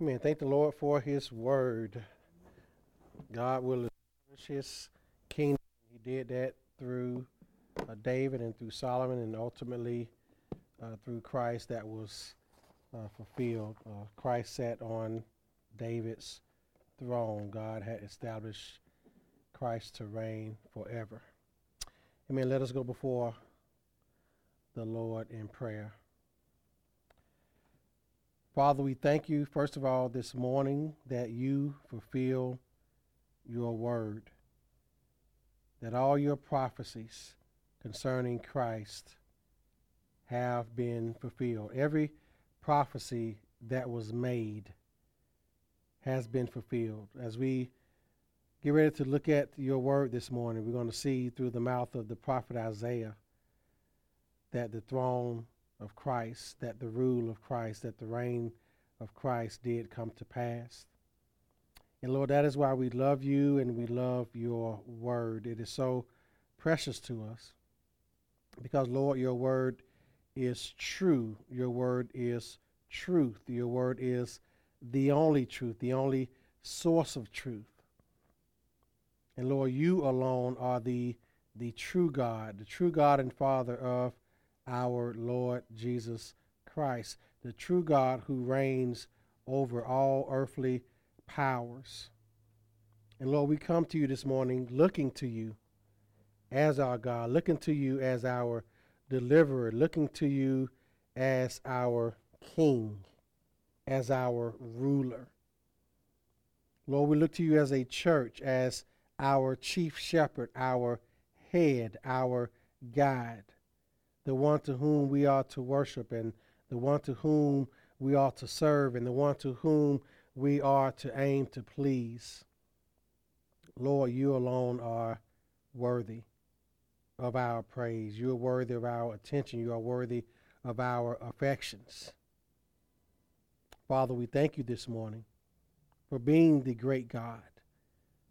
Amen. Thank the Lord for his word. God will establish his kingdom. He did that through uh, David and through Solomon and ultimately uh, through Christ that was uh, fulfilled. Uh, Christ sat on David's throne. God had established Christ to reign forever. Amen. Let us go before the Lord in prayer. Father, we thank you, first of all, this morning that you fulfill your word, that all your prophecies concerning Christ have been fulfilled. Every prophecy that was made has been fulfilled. As we get ready to look at your word this morning, we're going to see through the mouth of the prophet Isaiah that the throne of Christ, that the rule of Christ, that the reign of Christ did come to pass. And Lord, that is why we love you and we love your word. It is so precious to us because, Lord, your word is true. Your word is truth. Your word is the only truth, the only source of truth. And Lord, you alone are the, the true God, the true God and Father of our Lord Jesus Christ, the true God who reigns over all earthly powers. And Lord, we come to you this morning looking to you as our God, looking to you as our deliverer, looking to you as our king, as our ruler. Lord, we look to you as a church, as our chief shepherd, our head, our guide the one to whom we are to worship and the one to whom we are to serve and the one to whom we are to aim to please. Lord, you alone are worthy of our praise. You are worthy of our attention. You are worthy of our affections. Father, we thank you this morning for being the great God.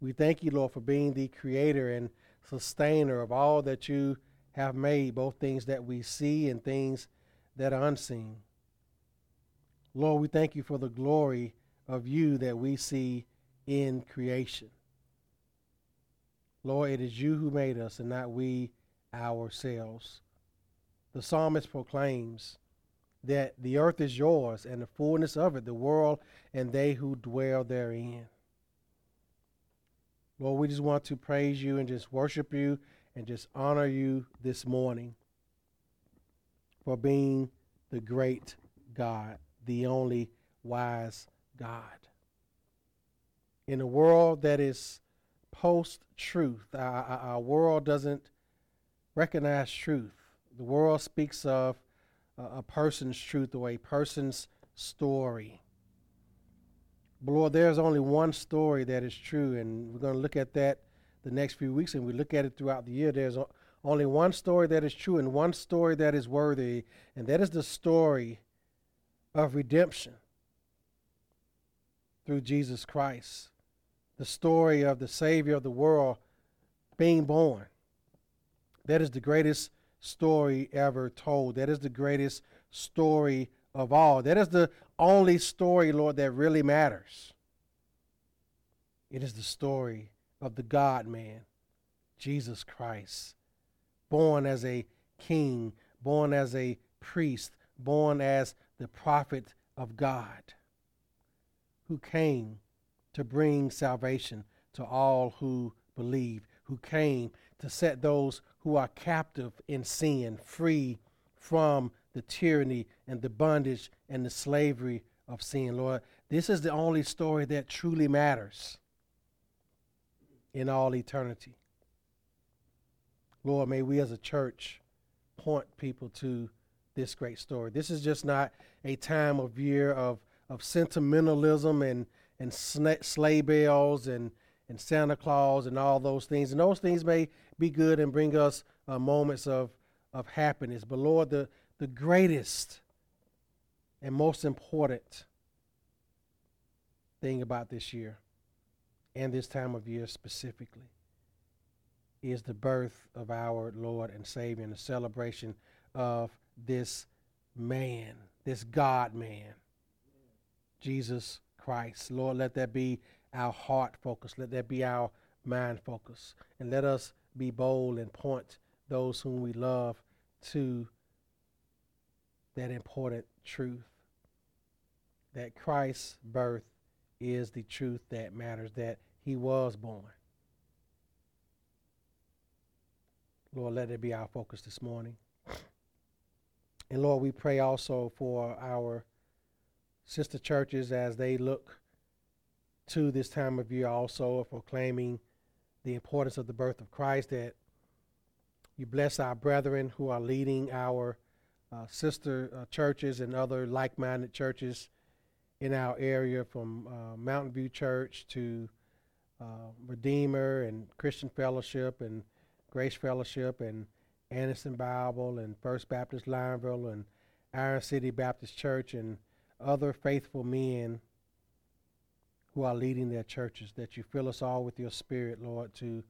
We thank you, Lord, for being the creator and sustainer of all that you have made, both things that we see and things that are unseen. Lord, we thank you for the glory of you that we see in creation. Lord, it is you who made us and not we ourselves. The psalmist proclaims that the earth is yours and the fullness of it, the world and they who dwell therein. Lord, we just want to praise you and just worship you and just honor you this morning for being the great God, the only wise God. In a world that is post truth, our, our, world doesn't recognize truth. The world speaks of a person's truth or a person's story. But Lord, there's only one story that is true, and we're going to look at that the next few weeks and we look at it throughout the year, there's only one story that is true and one story that is worthy, and that is the story of redemption through Jesus Christ. The story of the Savior of the world being born. That is the greatest story ever told. That is the greatest story of all. That is the only story, Lord, that really matters. It is the story of the God man, Jesus Christ, born as a king, born as a priest, born as the prophet of God, who came to bring salvation to all who believe, who came to set those who are captive in sin free from the tyranny and the bondage and the slavery of sin. Lord, this is the only story that truly matters in all eternity. Lord, may we as a church point people to this great story. This is just not a time of year of, of sentimentalism and, and sleigh bells and, and Santa Claus and all those things. And those things may be good and bring us uh, moments of, of happiness. But Lord, the, the greatest and most important thing about this year and this time of year specifically is the birth of our Lord and Savior and the celebration of this man, this God man, Jesus Christ. Lord, let that be our heart focus. Let that be our mind focus. And let us be bold and point those whom we love to that important truth that Christ's birth is the truth that matters, that he was born. Lord, let it be our focus this morning. And Lord, we pray also for our sister churches as they look to this time of year also proclaiming the importance of the birth of Christ, that you bless our brethren who are leading our uh, sister uh, churches and other like minded churches in our area from uh, Mountain View Church to uh, Redeemer and Christian Fellowship and Grace Fellowship and Anderson Bible and First Baptist Lineville and Iron City Baptist Church and other faithful men who are leading their churches, that you fill us all with your spirit, Lord, to,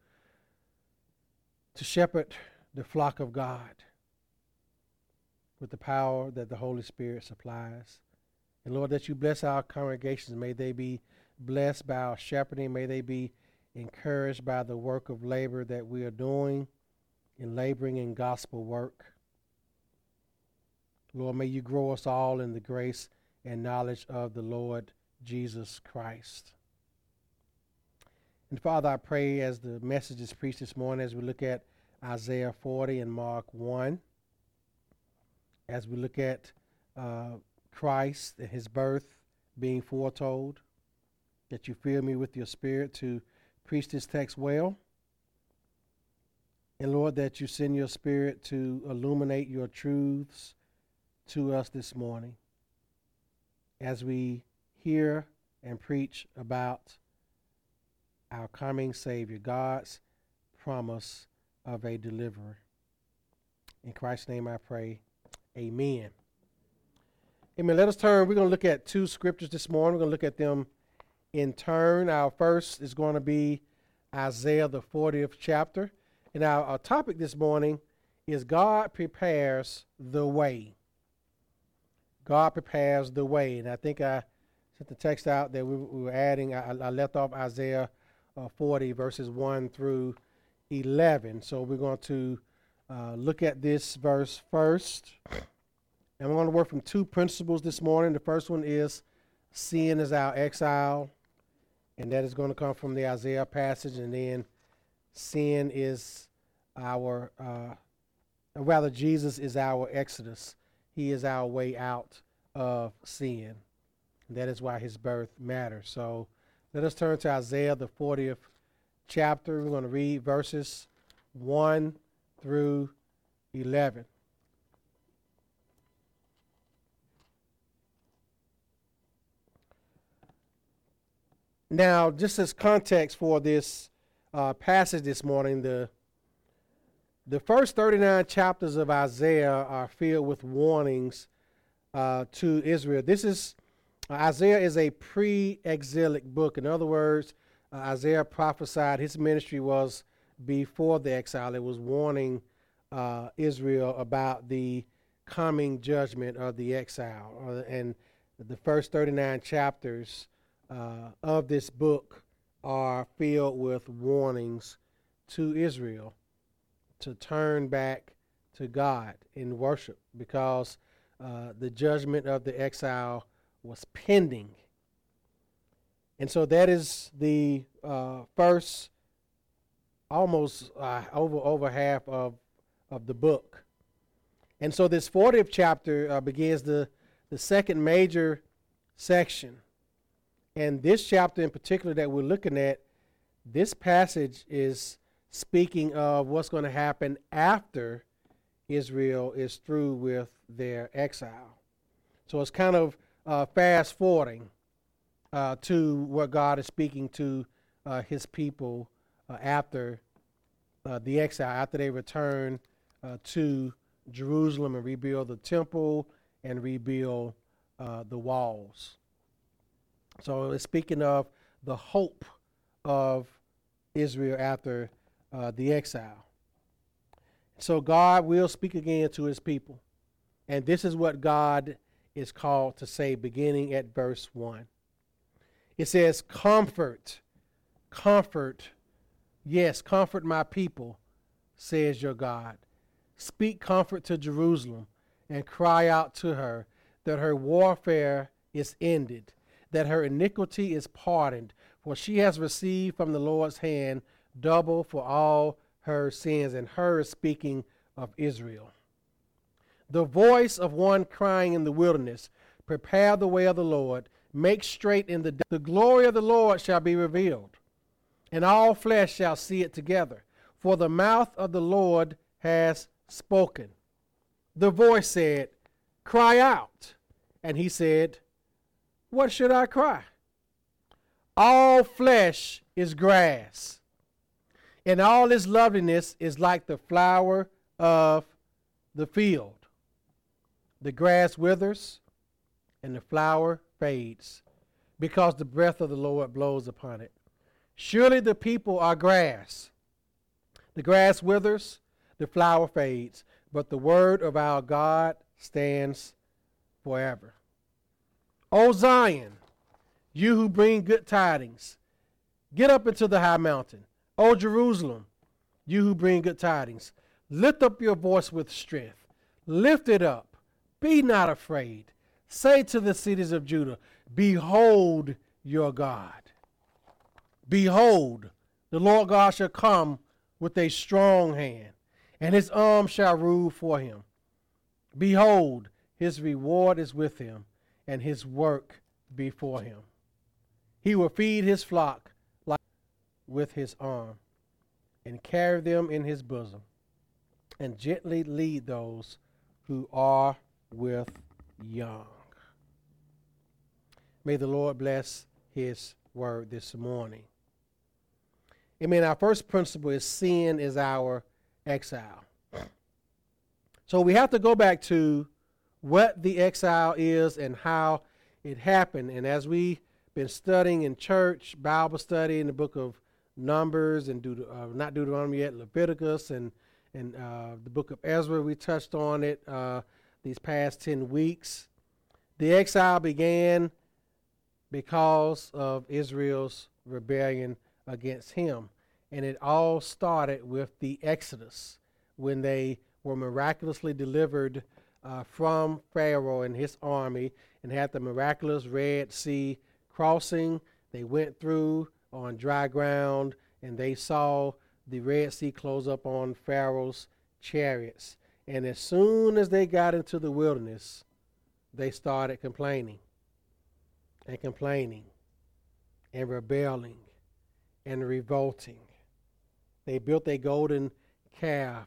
to shepherd the flock of God with the power that the Holy Spirit supplies. And Lord, that you bless our congregations. May they be blessed by our shepherding. May they be encouraged by the work of labor that we are doing in laboring in gospel work. Lord, may you grow us all in the grace and knowledge of the Lord Jesus Christ. And Father, I pray as the message is preached this morning, as we look at Isaiah 40 and Mark 1, as we look at uh, Christ and his birth being foretold, that you fill me with your spirit to preach this text well. And Lord, that you send your spirit to illuminate your truths to us this morning as we hear and preach about our coming Savior, God's promise of a deliverer. In Christ's name I pray. Amen. Amen. Let us turn. We're going to look at two scriptures this morning. We're going to look at them in turn. Our first is going to be Isaiah, the 40th chapter. And our, our topic this morning is God prepares the way. God prepares the way. And I think I sent the text out that we, we were adding. I, I, left off Isaiah uh, 40, verses 1 through 11. So we're going to uh, look at this verse first. And we're going to work from two principles this morning. The first one is sin is our exile, and that is going to come from the Isaiah passage. And then sin is our, uh, rather, Jesus is our exodus. He is our way out of sin. And that is why his birth matters. So let us turn to Isaiah, the 40th chapter. We're going to read verses 1 through 11. Now, just as context for this uh, passage this morning, the the first 39 chapters of Isaiah are filled with warnings uh, to Israel. This is uh, Isaiah is a pre-exilic book. In other words, uh, Isaiah prophesied his ministry was before the exile. It was warning uh, Israel about the coming judgment of the exile. Uh, and the first 39 chapters uh, of this book are filled with warnings to Israel to turn back to God in worship because uh, the judgment of the exile was pending. And so that is the uh, first almost uh, over over half of of the book. And so this 40th chapter uh, begins the the second major section and this chapter in particular that we're looking at, this passage is speaking of what's going to happen after Israel is through with their exile. So it's kind of uh, fast forwarding uh, to what God is speaking to uh, his people uh, after uh, the exile, after they return uh, to Jerusalem and rebuild the temple and rebuild the walls. So it's speaking of the hope of Israel after uh, the exile. So God will speak again to his people. And this is what God is called to say, beginning at verse 1. It says, Comfort, comfort, yes, comfort my people, says your God. Speak comfort to Jerusalem and cry out to her that her warfare is ended, that her iniquity is pardoned, for she has received from the Lord's hand double for all her sins. And her is speaking of Israel. The voice of one crying in the wilderness, Prepare the way of the Lord, make straight in the the glory of the Lord shall be revealed, and all flesh shall see it together. For the mouth of the Lord has spoken. The voice said, Cry out. And he said, What should I cry? All flesh is grass, and all its loveliness is like the flower of the field. The grass withers, and the flower fades, because the breath of the Lord blows upon it. Surely the people are grass. The grass withers, the flower fades, but the word of our God stands forever. O Zion, you who bring good tidings, get up into the high mountain. O Jerusalem, you who bring good tidings, lift up your voice with strength. Lift it up. Be not afraid. Say to the cities of Judah, Behold your God. Behold, the Lord God shall come with a strong hand and his arm shall rule for him. Behold, his reward is with him, and his work before him. He will feed his flock like with his arm, and carry them in his bosom, and gently lead those who are with young. May the Lord bless his word this morning. Amen. Our first principle is sin is our exile. So we have to go back to what the exile is and how it happened. And as we've been studying in church, Bible study in the book of Numbers and Deut- uh, not Deuteronomy yet, Leviticus and and uh, the book of Ezra, we touched on it uh, these past 10 weeks. The exile began because of Israel's rebellion against him. And it all started with the Exodus when they were miraculously delivered uh, from Pharaoh and his army and had the miraculous Red Sea crossing. They went through on dry ground and they saw the Red Sea close up on Pharaoh's chariots. And as soon as they got into the wilderness, they started complaining and complaining and rebelling and revolting. They built a golden calf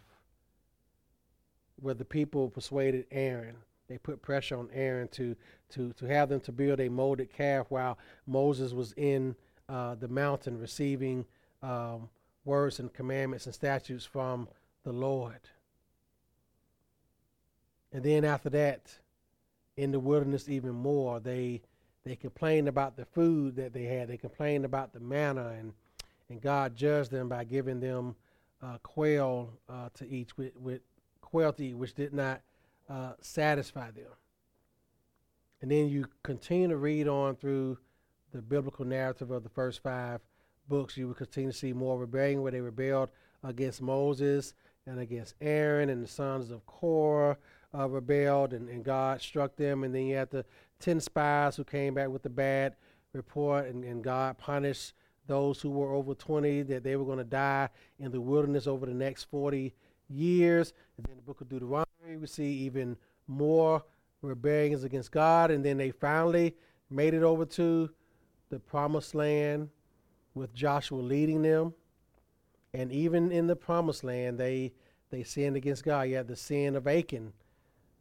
where the people persuaded Aaron. They put pressure on Aaron to, to, to have them to build a molded calf while Moses was in uh, the mountain receiving um, words and commandments and statutes from the Lord. And then after that, in the wilderness even more, they they complained about the food that they had. They complained about the manna and and God judged them by giving them uh, quail uh, to eat with, with eat, which did not uh, satisfy them. And then you continue to read on through the biblical narrative of the first five books. You will continue to see more rebellion where they rebelled against Moses and against Aaron and the sons of Korah uh, rebelled and, and God struck them. And then you had the 10 spies who came back with the bad report and, and God punished those who were over 20 that they were going to die in the wilderness over the next 40 years. And then the book of Deuteronomy, we see even more rebellions against God. And then they finally made it over to the promised land with Joshua leading them. And even in the promised land, they, they sinned against God. You had the sin of Achan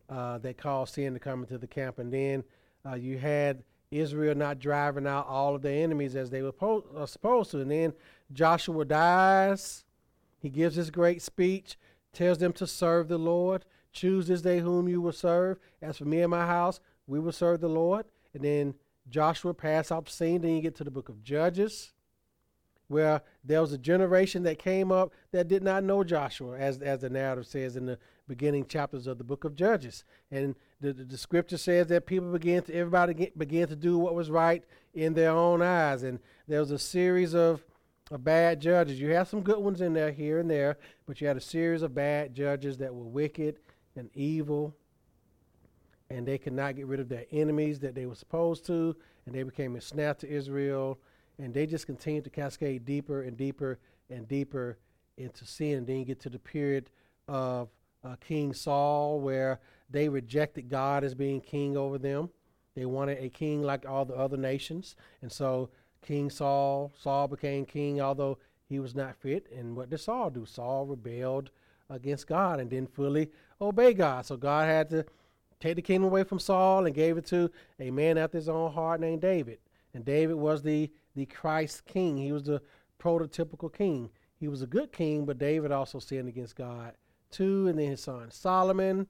uh, that caused sin to come into the camp. And then uh, you had Israel not driving out all of their enemies as they were po- uh, supposed to. And then Joshua dies. He gives his great speech, tells them to serve the Lord. Choose this day whom you will serve. As for me and my house, we will serve the Lord. And then Joshua passed the scene. Then you get to the book of Judges, where there was a generation that came up that did not know Joshua, as, as the narrative says in the beginning chapters of the book of Judges. And the, the, the scripture says that people began to, everybody began to do what was right in their own eyes. And there was a series of, of bad judges. You have some good ones in there here and there, but you had a series of bad judges that were wicked and evil. And they could not get rid of their enemies that they were supposed to. And they became a snare to Israel. And they just continued to cascade deeper and deeper and deeper into sin. And then you get to the period of uh, King Saul, where they rejected God as being king over them. They wanted a king like all the other nations. And so King Saul, Saul became king, although he was not fit. And what did Saul do? Saul rebelled against God and didn't fully obey God. So God had to take the kingdom away from Saul and gave it to a man after his own heart named David. And David was the, the Christ king. He was the prototypical king. He was a good king, but David also sinned against God too. And then his son Solomon.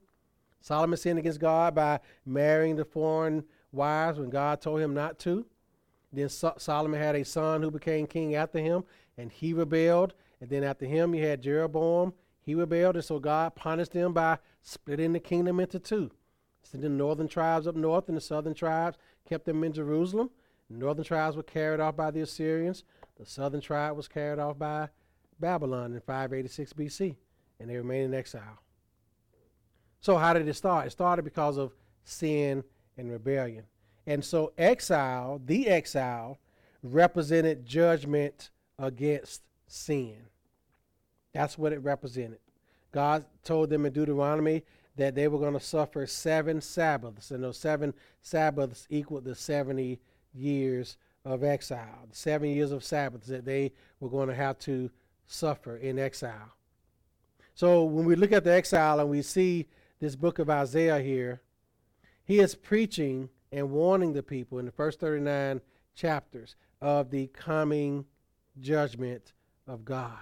Solomon sinned against God by marrying the foreign wives when God told him not to. Then so- Solomon had a son who became king after him, and he rebelled. And then after him, you had Jeroboam. He rebelled, and so God punished them by splitting the kingdom into two. So the northern tribes up north and the southern tribes kept them in Jerusalem. The northern tribes were carried off by the Assyrians. The southern tribe was carried off by Babylon in 586 BC, and they remained in exile. So, how did it start? It started because of sin and rebellion. And so, exile, the exile, represented judgment against sin. That's what it represented. God told them in Deuteronomy that they were going to suffer seven Sabbaths, and those seven Sabbaths equaled the 70 years of exile, the seven years of Sabbaths that they were going to have to suffer in exile. So when we look at the exile and we see this book of Isaiah here, he is preaching and warning the people in the first 39 chapters of the coming judgment of God.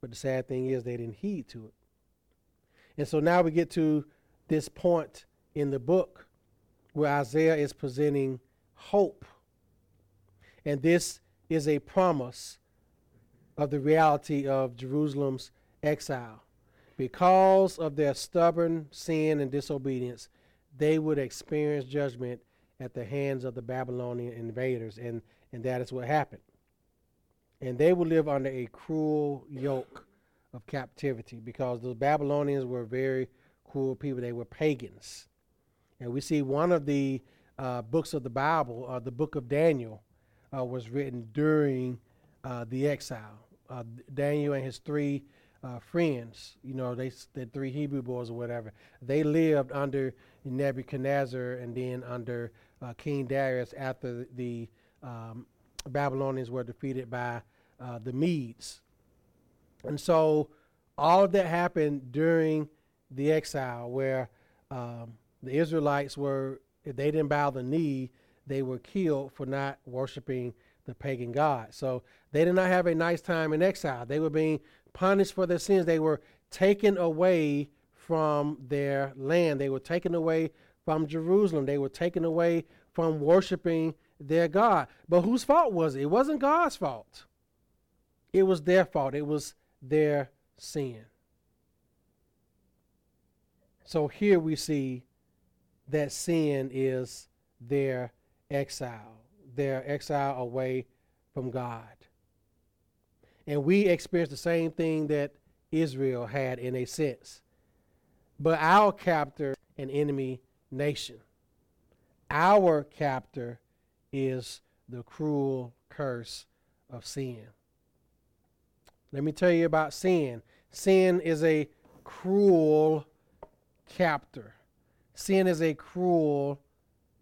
But the sad thing is, they didn't heed to it. And so now we get to this point in the book where Isaiah is presenting hope. And this is a promise of the reality of Jerusalem's exile. Because of their stubborn sin and disobedience, they would experience judgment at the hands of the Babylonian invaders, and, and that is what happened. And they would live under a cruel yoke of captivity because the Babylonians were very cruel people. They were pagans. And we see one of the uh, books of the Bible, uh, the book of Daniel, uh, was written during uh, the exile. Uh, Daniel and his three uh, friends, you know, they the three Hebrew boys or whatever, they lived under Nebuchadnezzar and then under King Darius after the um, Babylonians were defeated by the Medes. And so all of that happened during the exile where um, the Israelites were, if they didn't bow the knee, they were killed for not worshiping the pagan god. So they did not have a nice time in exile. They were being punished for their sins. They were taken away from their land. They were taken away from Jerusalem. They were taken away from worshiping their God. But whose fault was it? It wasn't God's fault. It was their fault. It was their sin. So here we see that sin is their exile, their exile away from God. And we experience the same thing that Israel had in a sense. But our captor, an enemy nation. Our captor is the cruel curse of sin. Let me tell you about sin. Sin is a cruel captor. Sin is a cruel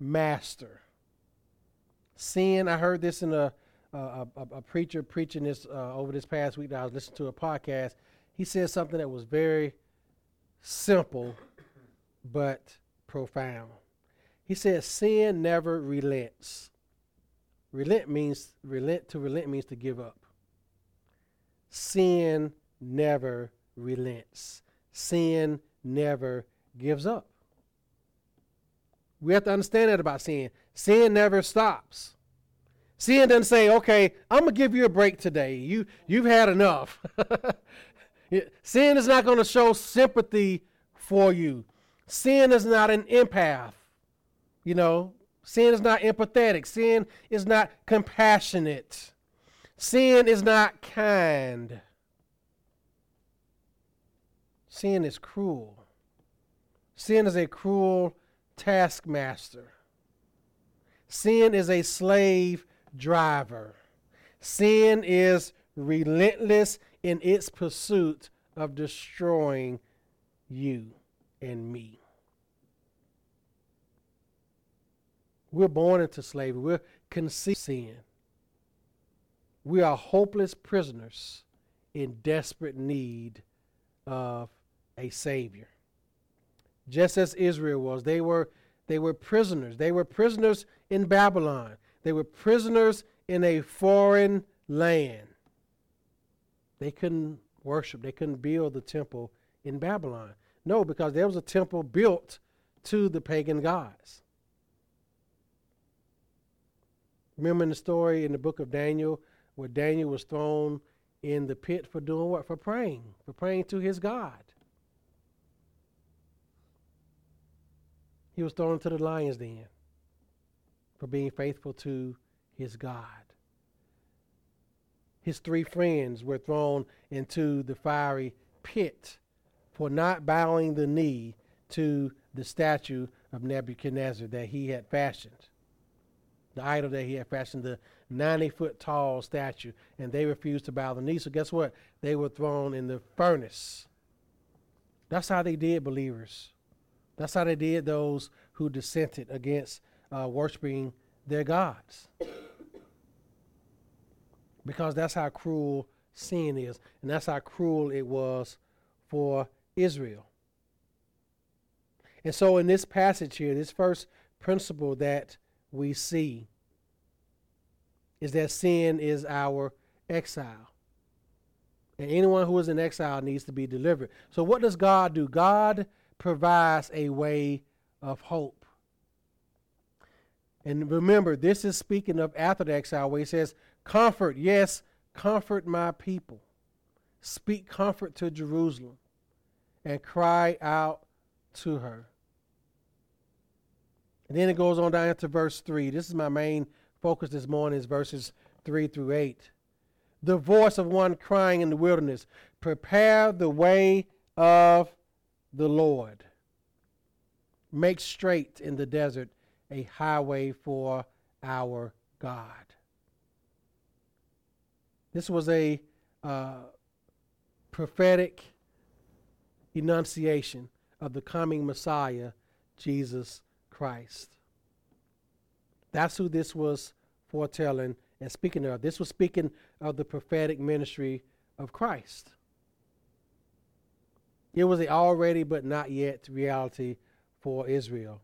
master. Sin, I heard this in a, a, a, a preacher preaching this uh, over this past week that I was listening to a podcast. He said something that was very simple but profound. He said, Sin never relents. Relent means, relent to relent means to give up. Sin never relents. Sin never gives up. We have to understand that about sin. Sin never stops. Sin doesn't say, okay, I'm to give you a break today. You, you've had enough. Sin is not going to show sympathy for you. Sin is not an empath. You know, sin is not empathetic. Sin is not compassionate. Sin is not kind. Sin is cruel. Sin is a cruel taskmaster. Sin is a slave driver. Sin is relentless in its pursuit of destroying you and me. We're born into slavery. We're conceived sin. We are hopeless prisoners in desperate need of a savior. Just as Israel was, they were they were prisoners. They were prisoners in Babylon. They were prisoners in a foreign land. They couldn't worship. They couldn't build the temple in Babylon. No, because there was a temple built to the pagan gods. Remember in the story in the book of Daniel where Daniel was thrown in the pit for doing what? For praying, for praying to his God. He was thrown into the lion's den for being faithful to his God. His three friends were thrown into the fiery pit for not bowing the knee to the statue of Nebuchadnezzar that he had fashioned the idol that he had fashioned, the 90 foot tall statue, and they refused to bow the knee. So, guess what? They were thrown in the furnace. That's how they did believers. That's how they did those who dissented against uh, worshiping their gods. Because that's how cruel sin is, and that's how cruel it was for Israel. And so, in this passage here, this first principle that we see is that sin is our exile. And anyone who is in exile needs to be delivered. So, what does God do? God provides a way of hope. And remember, this is speaking of after the exile, where he says, Comfort, yes, comfort my people. Speak comfort to Jerusalem and cry out to her. And then it goes on down to verse 3. This is my main focus this morning, is verses 3 through 8. The voice of one crying in the wilderness, Prepare the way of the Lord. Make straight in the desert a highway for our God. This was a uh, prophetic enunciation of the coming Messiah, Jesus Christ. That's who this was foretelling and speaking of. This was speaking of the prophetic ministry of Christ. It was the already but not yet reality for Israel.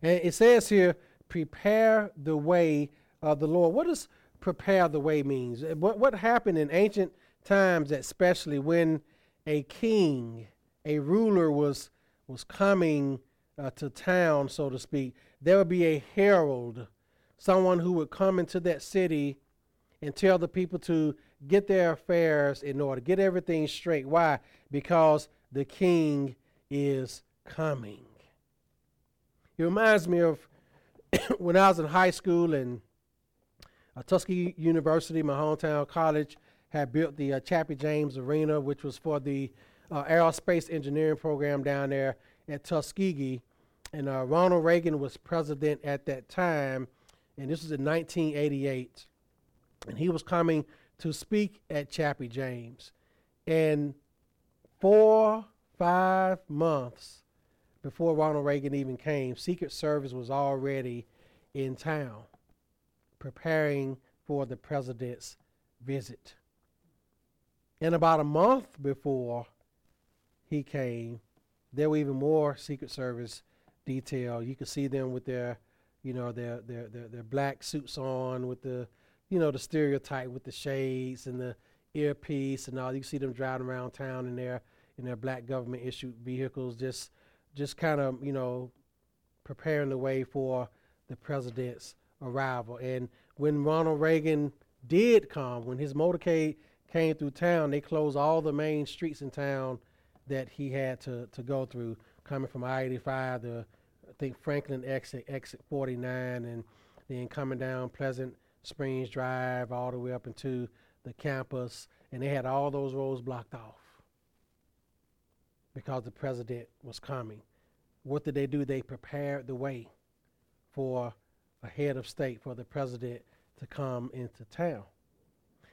And it says here, prepare the way of the Lord. What does prepare the way means? What, what happened in ancient times, especially when a king, a ruler was, was coming uh, to town, so to speak, there would be a herald, someone who would come into that city and tell the people to get their affairs in order, get everything straight. Why? Because the king is coming. It reminds me of when I was in high school and uh, Tuskegee University, my hometown college, had built the uh, Chappie James Arena, which was for the uh, aerospace engineering program down there at Tuskegee. And uh, Ronald Reagan was president at that time, and this was in 1988. And he was coming to speak at Chappie James. And four, five months before Ronald Reagan even came, Secret Service was already in town preparing for the president's visit. And about a month before he came, there were even more Secret Service detail. You could see them with their, you know, their their their, their black suits on with the, you know, the stereotype with the shades and the earpiece and all. You see them driving around town in their in their black government issued vehicles, just just kind of you know preparing the way for the president's arrival. And when Ronald Reagan did come, when his motorcade came through town, they closed all the main streets in town that he had to, to go through, coming from I 85 to, I think, Franklin exit, exit 49, and then coming down Pleasant Springs Drive all the way up into the campus. And they had all those roads blocked off because the president was coming. What did they do? They prepared the way for a head of state, for the president to come into town.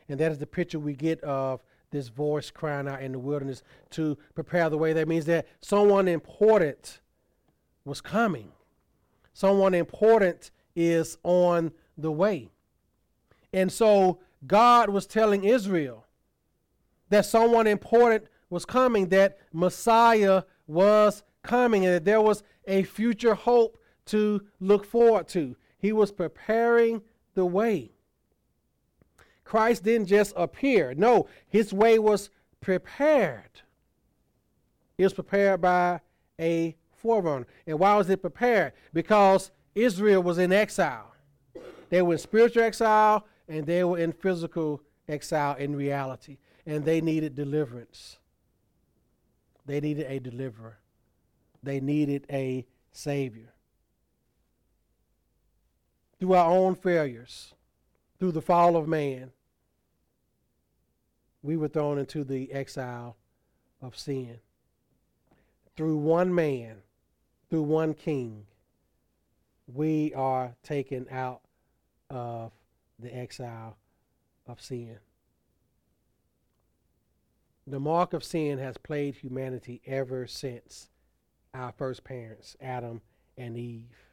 And that is the picture we get of this voice crying out in the wilderness to prepare the way. That means that someone important was coming. Someone important is on the way. And so God was telling Israel that someone important was coming, that Messiah was coming, and that there was a future hope to look forward to. He was preparing the way. Christ didn't just appear. No, his way was prepared. It was prepared by a forerunner. And why was it prepared? Because Israel was in exile. They were in spiritual exile and they were in physical exile in reality. And they needed deliverance. They needed a deliverer. They needed a savior. Through our own failures, through the fall of man, we were thrown into the exile of sin. Through one man, through one king, we are taken out of the exile of sin. The mark of sin has plagued humanity ever since our first parents, Adam and Eve.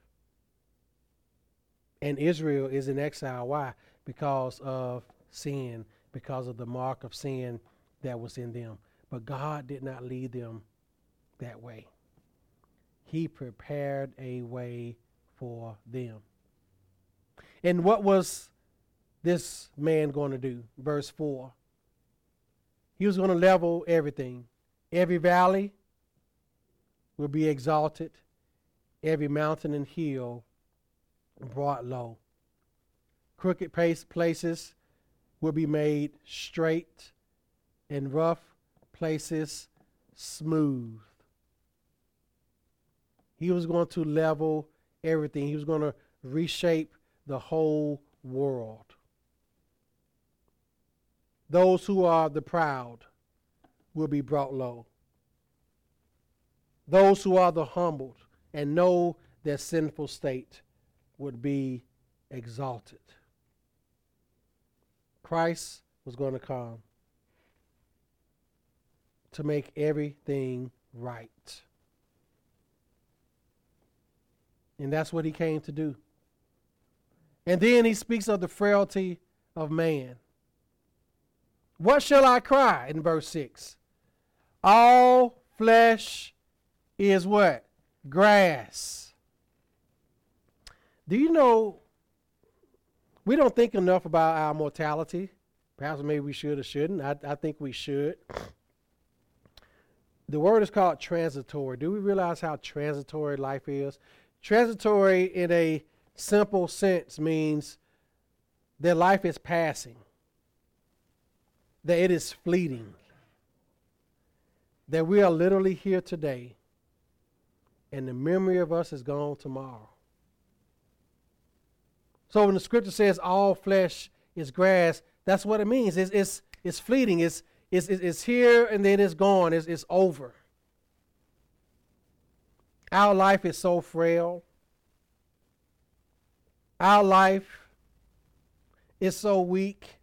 And Israel is in exile. Why? Because of sin, because of the mark of sin that was in them. But God did not lead them that way. He prepared a way for them. And what was this man going to do? Verse 4. He was going to level everything. Every valley will be exalted, every mountain and hill brought low. Crooked places will be made straight, and rough places smooth. He was going to level everything, he was going to reshape the whole world. Those who are the proud will be brought low. Those who are the humbled and know their sinful state would be exalted. Christ was going to come to make everything right. And that's what he came to do. And then he speaks of the frailty of man. What shall I cry in verse 6? All flesh is what? Grass. Do you know we don't think enough about our mortality? Perhaps maybe we should or shouldn't. I, I think we should. The word is called transitory. Do we realize how transitory life is? Transitory, in a simple sense, means that life is passing, that it is fleeting, that we are literally here today, and the memory of us is gone tomorrow. So when the scripture says all flesh is grass, that's what it means. It's, it's, it's fleeting. It's, it's, it's here and then it's gone. It's, it's over. Our life is so frail. Our life is so weak.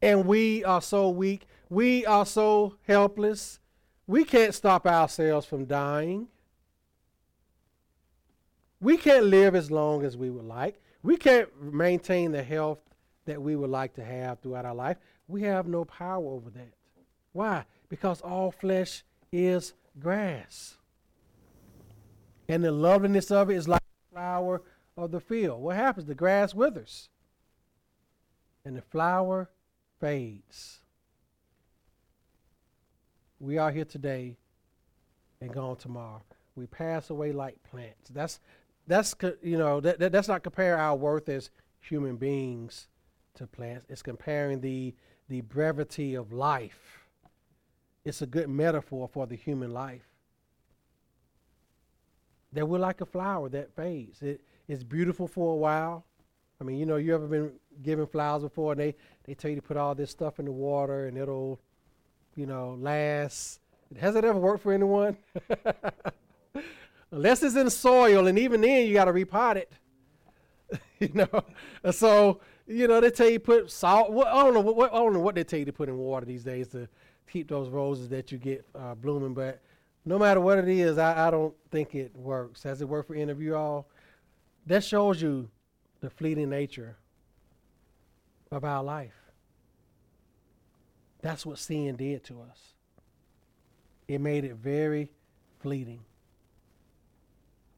And we are so weak. We are so helpless. We can't stop ourselves from dying. We can't live as long as we would like we can't maintain the health that we would like to have throughout our life. We have no power over that. Why? Because all flesh is grass. And the loveliness of it is like the flower of the field. What happens? The grass withers. And the flower fades. We are here today and gone tomorrow. We pass away like plants. That's that's you know that, that, that's not compare our worth as human beings to plants. It's comparing the the brevity of life. It's a good metaphor for the human life. That we're like a flower that fades. It, it's beautiful for a while. I mean, you know, you ever been given flowers before and they, they tell you to put all this stuff in the water and it'll, you know, last. Has it ever worked for anyone? Unless it's in soil, and even then you got to repot it. you know, so you know they tell you put salt. What, I don't know what I don't know what they tell you to put in water these days to keep those roses that you get uh, blooming. But no matter what it is, I, I don't think it works. Has it worked for any of you all? That shows you the fleeting nature of our life. That's what sin did to us. It made it very fleeting.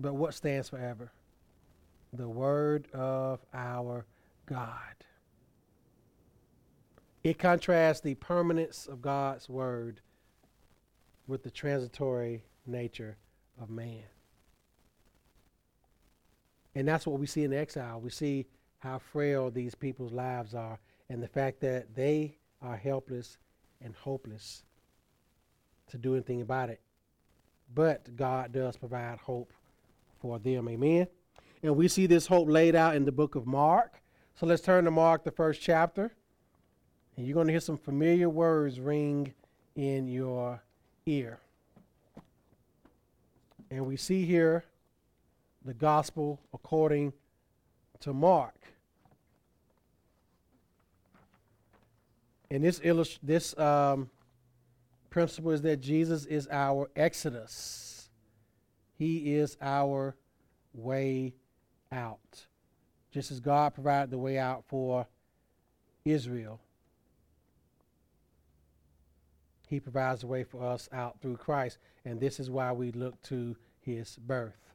But what stands forever? The Word of our God. It contrasts the permanence of God's Word with the transitory nature of man. And that's what we see in exile. We see how frail these people's lives are and the fact that they are helpless and hopeless to do anything about it. But God does provide hope for them. Amen. And we see this hope laid out in the book of Mark. So let's turn to Mark, the first chapter. And you're going to hear some familiar words ring in your ear. And we see here the gospel according to Mark. And this illust- this um, principle is that Jesus is our exodus. He is our way out. Just as God provided the way out for Israel, He provides the way for us out through Christ. And this is why we look to His birth.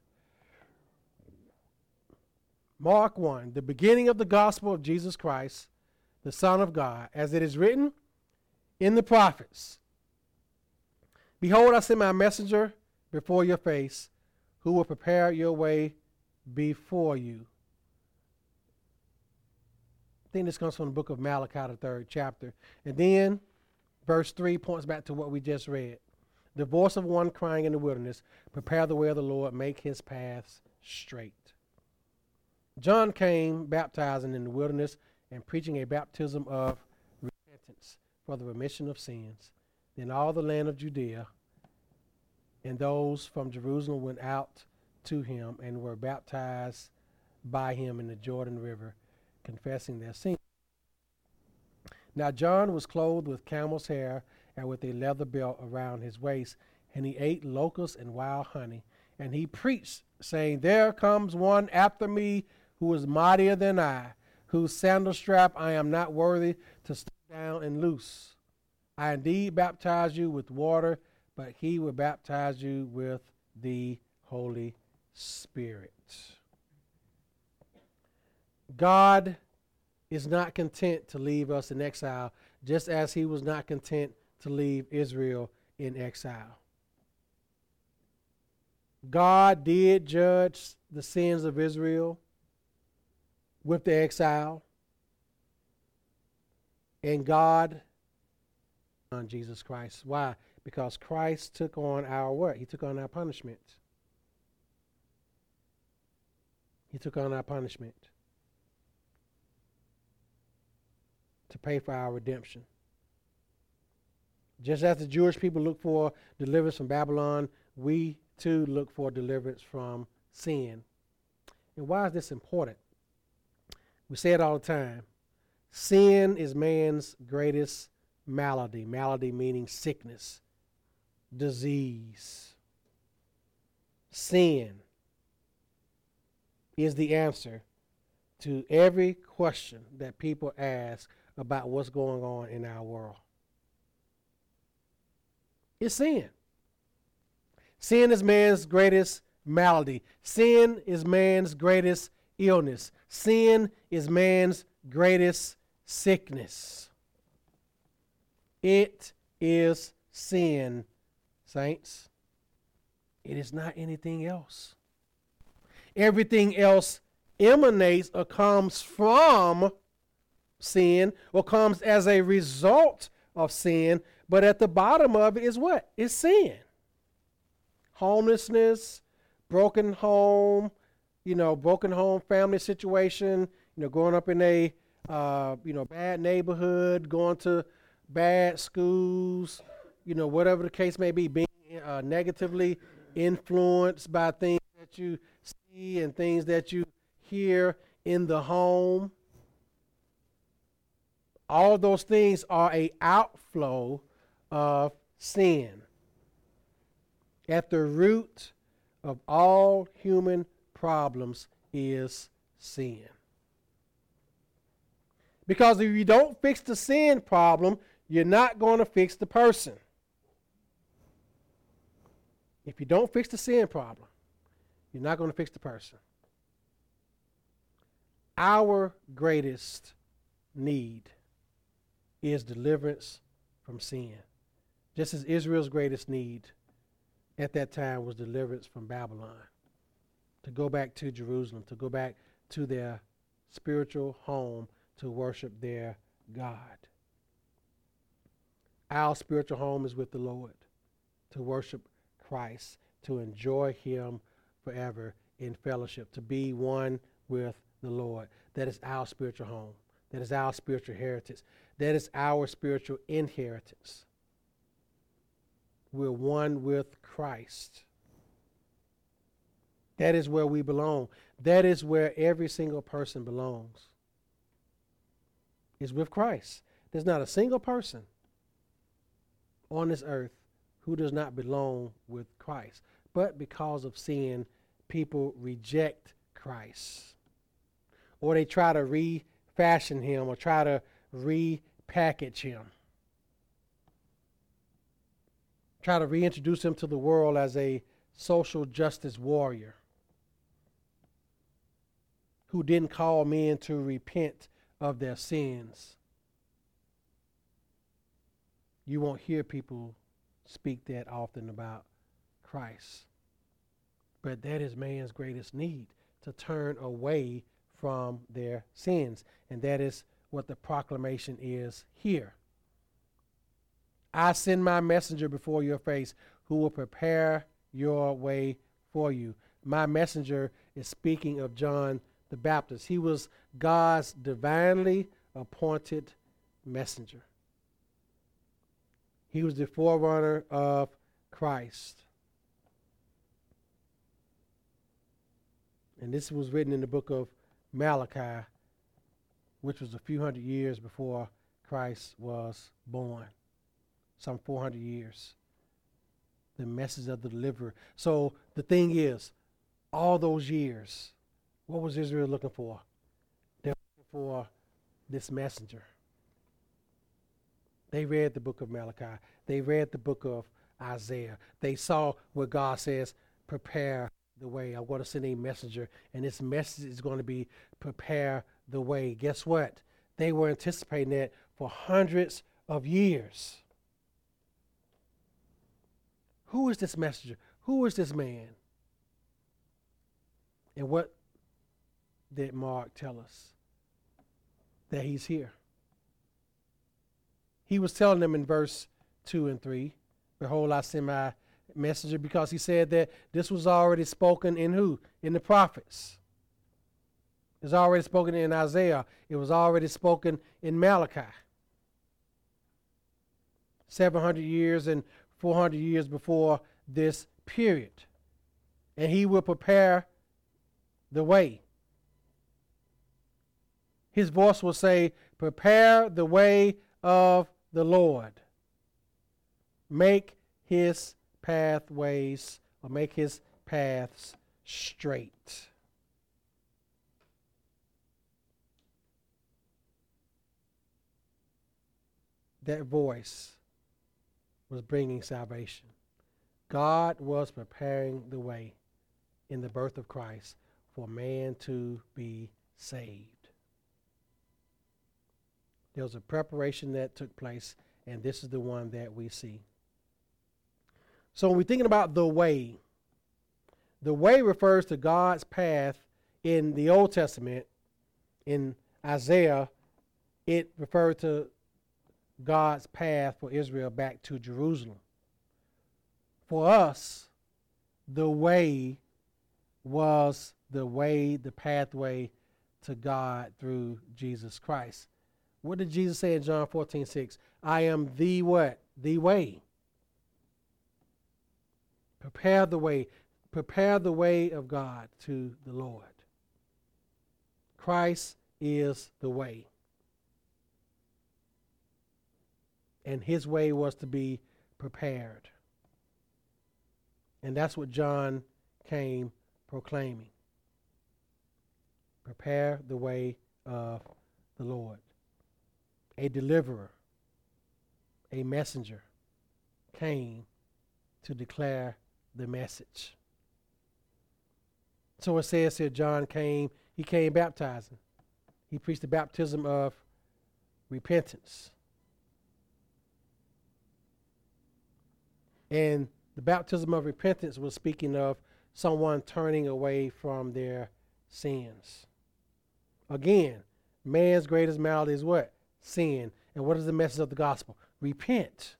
Mark 1, the beginning of the gospel of Jesus Christ, the Son of God, as it is written in the prophets Behold, I send my messenger before your face, who will prepare your way before you. I think this comes from the book of Malachi, the third chapter. And then verse 3 points back to what we just read. The voice of one crying in the wilderness, Prepare the way of the Lord, make his paths straight. John came baptizing in the wilderness and preaching a baptism of repentance for the remission of sins. Then all the land of Judea and those from Jerusalem went out to him and were baptized by him in the Jordan River, confessing their sins. Now John was clothed with camel's hair and with a leather belt around his waist, and he ate locusts and wild honey. And he preached, saying, There comes one after me who is mightier than I, whose sandal strap I am not worthy to stoop down and loose. I indeed baptize you with water, but he will baptize you with the Holy Spirit. God is not content to leave us in exile, just as he was not content to leave Israel in exile. God did judge the sins of Israel with the exile. And God on Jesus Christ. Why? Because Christ took on our what? He took on our punishment. He took on our punishment to pay for our redemption. Just as the Jewish people look for deliverance from Babylon, we too look for deliverance from sin. And why is this important? We say it all the time. Sin is man's greatest malady. Malady meaning sickness, disease. Sin is the answer to every question that people ask about what's going on in our world. It's sin. Sin is man's greatest malady. Sin is man's greatest illness. Sin is man's greatest sickness. It is sin, saints. It is not anything else. Everything else emanates or comes from sin or comes as a result of sin, but at the bottom of it is what? It's sin. Homelessness, broken home, you know, broken home family situation, you know, growing up in a, uh, you know, bad neighborhood, going to bad schools, you know, whatever the case may be, being uh, negatively influenced by things that you see and things that you hear in the home. All those things are a outflow of sin. At the root of all human problems is sin. Because if you don't fix the sin problem, you're not going to fix the person. If you don't fix the sin problem, you're not going to fix the person. Our greatest need is deliverance from sin. Just as Israel's greatest need at that time was deliverance from Babylon, to go back to Jerusalem, to go back to their spiritual home to worship their God. Our spiritual home is with the Lord, to worship Christ, to enjoy Him forever in fellowship, to be one with the Lord. That is our spiritual home. That is our spiritual heritage. That is our spiritual inheritance. We're one with Christ. That is where we belong. That is where every single person belongs. Is with Christ. There's not a single person on this earth who does not belong with Christ. But because of sin, people reject Christ. Or they try to refashion him or try to repackage him. Try to reintroduce him to the world as a social justice warrior who didn't call men to repent of their sins. You won't hear people speak that often about Christ. But that is man's greatest need to turn away from their sins. And that is what the proclamation is here. I send my messenger before your face who will prepare your way for you. My messenger is speaking of John the Baptist. He was God's divinely appointed messenger. He was the forerunner of Christ. And this was written in the book of Malachi, which was a few hundred years before Christ was born, some 400 years. The message of the deliverer. So the thing is, all those years, what was Israel looking for? They were looking for this messenger. They read the book of Malachi. They read the book of Isaiah. They saw where God says, prepare the way. I'm going to send a messenger, and this message is going to be prepare the way. Guess what? They were anticipating that for hundreds of years. Who is this messenger? Who is this man? And what did Mark tell us? That he's here. He was telling them in verse 2 and 3 Behold, I send my messenger because he said that this was already spoken in who? In the prophets. It was already spoken in Isaiah. It was already spoken in Malachi. 700 years and 400 years before this period. And he will prepare the way. His voice will say, Prepare the way of the Lord. Make his pathways or make his paths straight. That voice was bringing salvation. God was preparing the way in the birth of Christ for man to be saved. There was a preparation that took place, and this is the one that we see. So when we're thinking about the way, the way refers to God's path in the Old Testament, in Isaiah, it referred to God's path for Israel back to Jerusalem. For us, the way was the way, the pathway to God through Jesus Christ. What did Jesus say in John 14, 6? I am the what? The way. Prepare the way. Prepare the way of God to the Lord. Christ is the way. And his way was to be prepared. And that's what John came proclaiming. Prepare the way of the Lord. A deliverer, a messenger came to declare the message. So it says here John came, he came baptizing. He preached the baptism of repentance. And the baptism of repentance was speaking of someone turning away from their sins. Again, man's greatest malady is what? Sin. And what is the message of the gospel? Repent.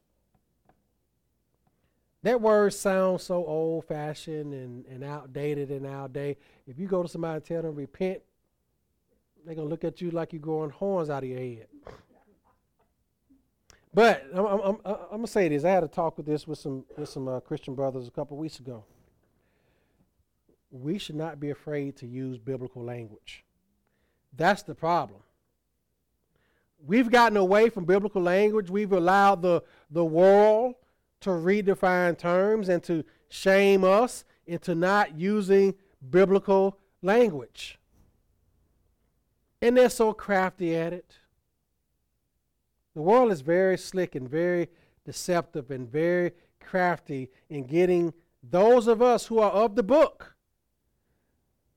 That word sounds so old fashioned and, and outdated our day. If you go to somebody and tell them repent, they're going to look at you like you're growing horns out of your head. But I'm, I'm, I'm, I'm going to say this. I had a talk with this with some, with some uh, Christian brothers a couple weeks ago. We should not be afraid to use biblical language. That's the problem. We've gotten away from biblical language. We've allowed the, the world to redefine terms and to shame us into not using biblical language. And they're so crafty at it. The world is very slick and very deceptive and very crafty in getting those of us who are of the book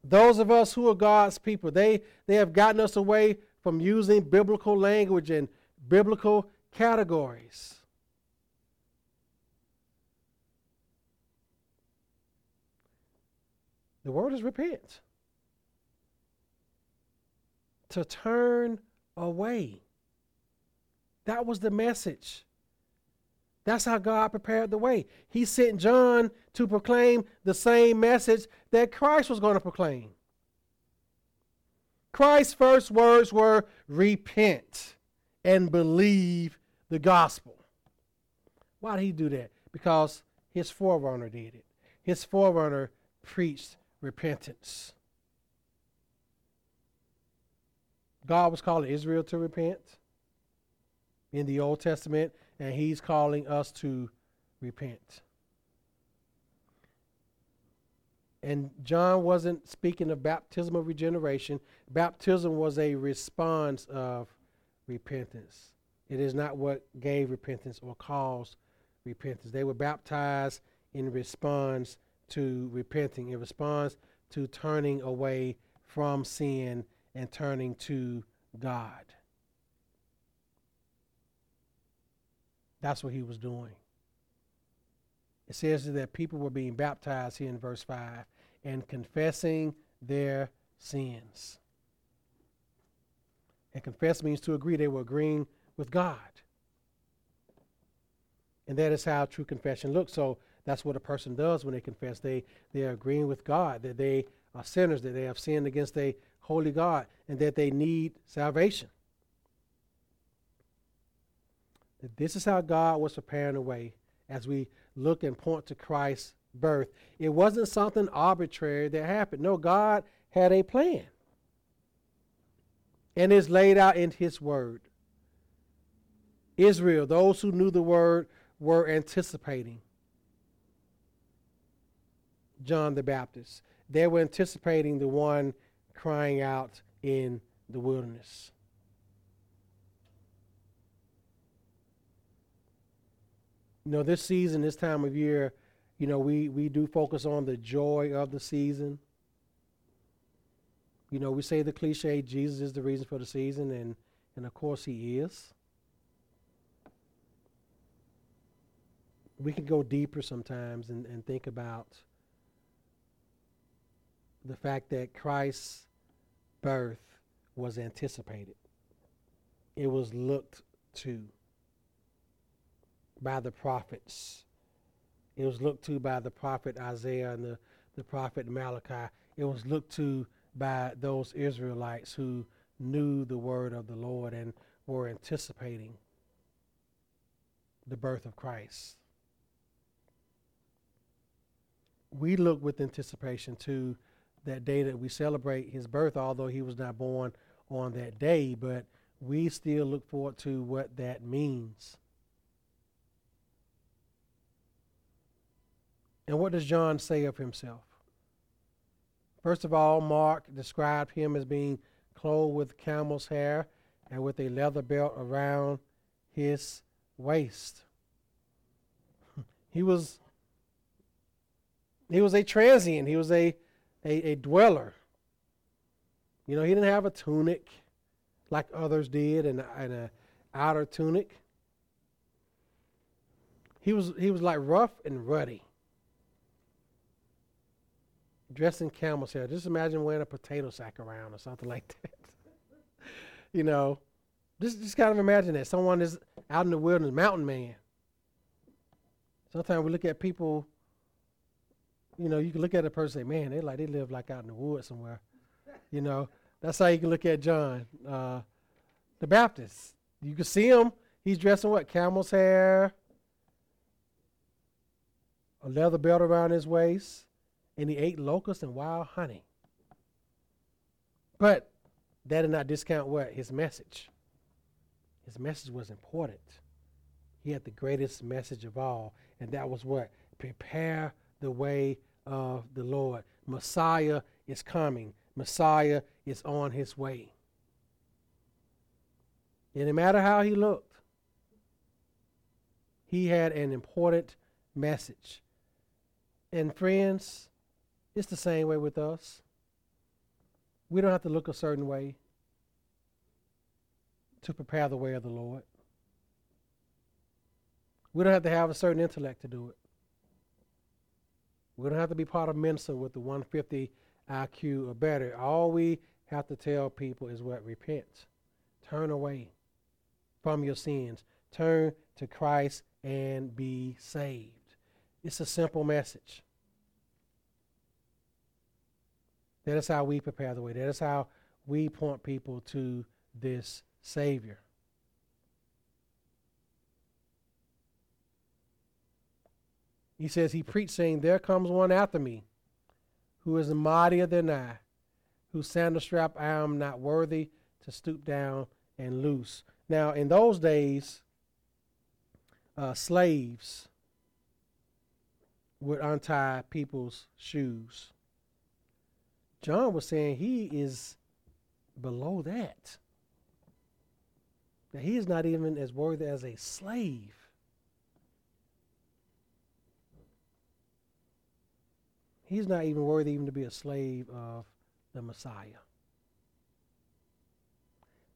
those of us who are God's people, they, they have gotten us away from using biblical language and biblical categories. The word is repent. To turn away. That was the message. That's how God prepared the way. He sent John to proclaim the same message that Christ was going to proclaim. Christ's first words were repent and believe the gospel. Why did he do that? Because his forerunner did it. His forerunner preached repentance. God was calling Israel to repent in the Old Testament and he's calling us to repent. And John wasn't speaking of baptism of regeneration. Baptism was a response of repentance. It is not what gave repentance or caused repentance. They were baptized in response to repenting, in response to turning away from sin and turning to God. That's what he was doing. It says that people were being baptized here in verse 5 and confessing their sins. And confess means to agree. They were agreeing with God. And that is how true confession looks. So that's what a person does when they confess. They, they are agreeing with God that they are sinners, that they have sinned against a holy God, and that they need salvation that this is how God was preparing the way as we look and point to Christ's birth. It wasn't something arbitrary that happened. No, God had a plan. And it's laid out in His Word. Israel, those who knew the Word, were anticipating John the Baptist. They were anticipating the one crying out in the wilderness. You know, this season, this time of year, you know, we, we do focus on the joy of the season. You know, we say the cliche, Jesus is the reason for the season, and, and of course he is. We can go deeper sometimes and, and think about the fact that Christ's birth was anticipated. it was looked to by the prophets. It was looked to by the prophet Isaiah and the, the prophet Malachi. It was looked to by those Israelites who knew the word of the Lord and were anticipating the birth of Christ. We look with anticipation to that day that we celebrate his birth, although he was not born on that day, but we still look forward to what that means. And what does John say of himself? First of all, Mark described him as being clothed with camel's hair and with a leather belt around his waist. he was he was a transient. He was a, a, a dweller. You know, he didn't have a tunic like others did and, and a outer tunic. He was he was like rough and ruddy. Dressed in camel's hair. Just imagine wearing a potato sack around or something like that. you know. Just just kind of imagine that. Someone is out in the wilderness, mountain man. Sometimes we look at people, you know, you can look at a person and say, man, they like they live like out in the woods somewhere. You know. That's how you can look at John, uh, the Baptist. You can see him. He's dressed in what? Camel's hair, a leather belt around his waist, and he ate locusts and wild honey. But that did not discount what? His message. His message was important. He had the greatest message of all, and that was what? Prepare the way of the Lord. Messiah is coming. Messiah is on his way. And no matter how he looked, he had an important message. And friends, it's the same way with us. We don't have to look a certain way to prepare the way of the Lord. We don't have to have a certain intellect to do it. We don't have to be part of Mensa with the 150 IQ or better. All we have to tell people is what? Repent. Turn away from your sins. Turn to Christ and be saved. It's a simple message. That is how we prepare the way. That is how we point people to this Savior. He says, He preached, saying, There comes one after me who is mightier than I, whose sandal strap I am not worthy to stoop down and loose. Now, in those days, uh, slaves would untie people's shoes. John was saying he is below that. That he is not even as worthy as a slave. He's not even worthy even to be a slave of the Messiah.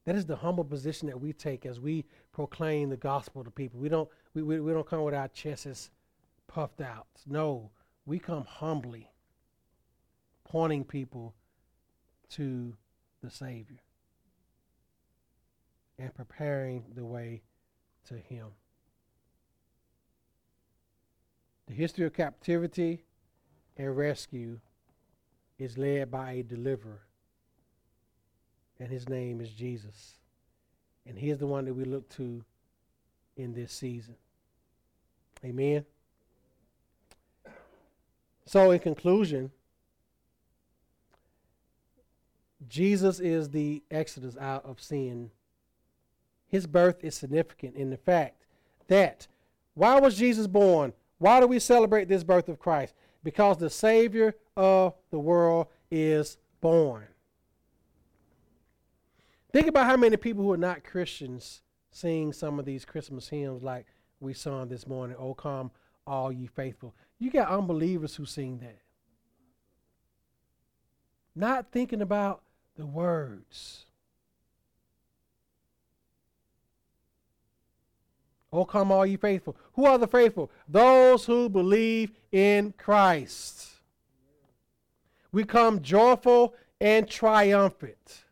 That is the humble position that we take as we proclaim the gospel to people. We don't, we, we, we don't come with our chests puffed out. No, we come humbly, pointing people to the Savior and preparing the way to Him. The history of captivity and rescue is led by a deliverer. And his name is Jesus. And he is the one that we look to in this season. Amen. So, in conclusion, Jesus is the exodus out of sin. His birth is significant in the fact that why was Jesus born? Why do we celebrate this birth of Christ? because the Savior of the world is born. Think about how many people who are not Christians sing some of these Christmas hymns like we sung this morning, Oh Come All Ye Faithful. You got unbelievers who sing that. Not thinking about the words. Oh, come, all ye faithful. Who are the faithful? Those who believe in Christ. We come joyful and triumphant.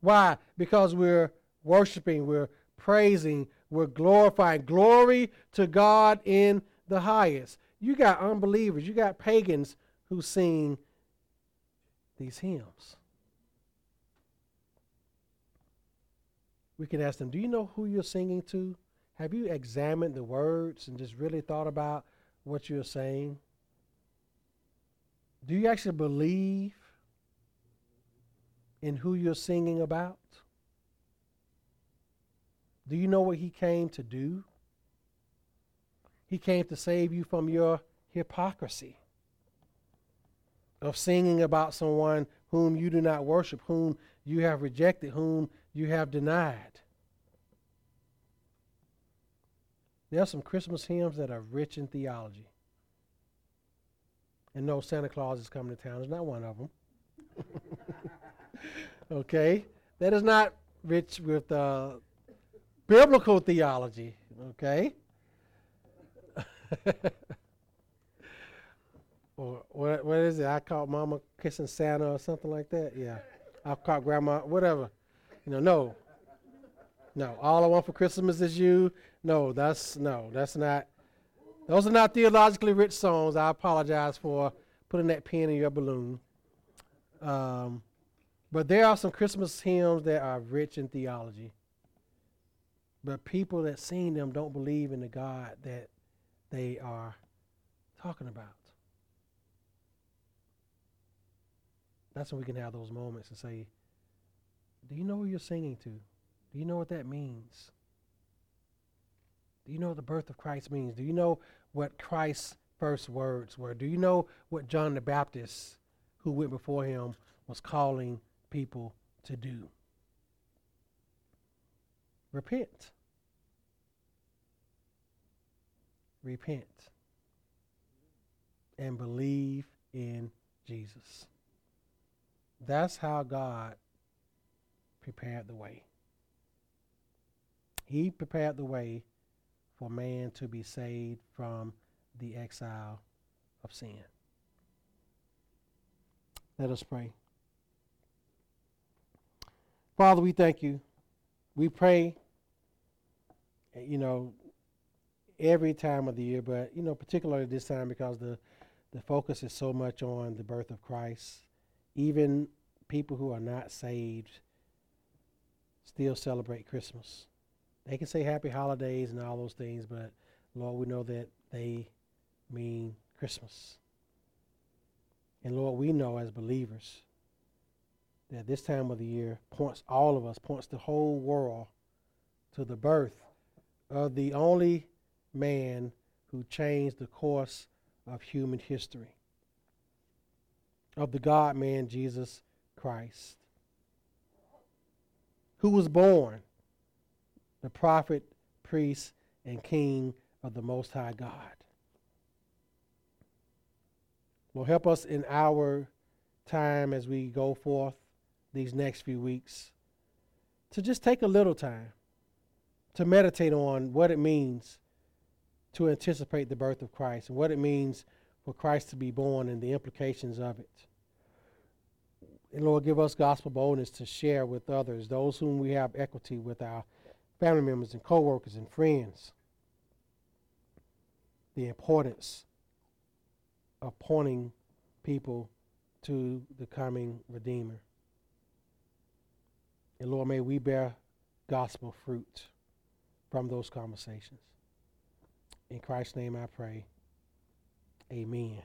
Why? Because we're worshiping, we're praising, we're glorifying. Glory to God in the highest. You got unbelievers, you got pagans who sing these hymns. We can ask them, Do you know who you're singing to? Have you examined the words and just really thought about what you're saying? Do you actually believe in who you're singing about? Do you know what he came to do? He came to save you from your hypocrisy of singing about someone whom you do not worship, whom you have rejected, whom you have denied. There are some Christmas hymns that are rich in theology. And no, Santa Claus is coming to town. It's not one of them. okay? That is not rich with uh, biblical theology. Okay? or what, what is it? I caught Mama kissing Santa or something like that. Yeah. I caught Grandma, whatever. You know, no. No. All I want for Christmas is you. No, that's no, that's not. Those are not theologically rich songs. I apologize for putting that pin in your balloon. Um, but there are some Christmas hymns that are rich in theology. But people that sing them don't believe in the God that they are talking about. That's when we can have those moments and say, Do you know who you're singing to? Do you know what that means? Do you know what the birth of Christ means? Do you know what Christ's first words were? Do you know what John the Baptist, who went before him, was calling people to do? Repent. Repent. And believe in Jesus. That's how God prepared the way. He prepared the way for man to be saved from the exile of sin. Let us pray. Father, we thank you. We pray, you know, every time of the year, but, you know, particularly this time because the, the focus is so much on the birth of Christ. Even people who are not saved still celebrate Christmas they can say happy holidays and all those things, but Lord, we know that they mean Christmas. And Lord, we know as believers that this time of the year points all of us, points the whole world to the birth of the only man who changed the course of human history, of the God man Jesus Christ, who was born the prophet, priest, and king of the Most High God. Lord, help us in our time as we go forth these next few weeks to just take a little time to meditate on what it means to anticipate the birth of Christ and what it means for Christ to be born and the implications of it. And Lord, give us gospel boldness to share with others, those whom we have equity with our family members and co-workers and friends the importance of pointing people to the coming Redeemer. And Lord, may we bear gospel fruit from those conversations. In Christ's name I pray. Amen.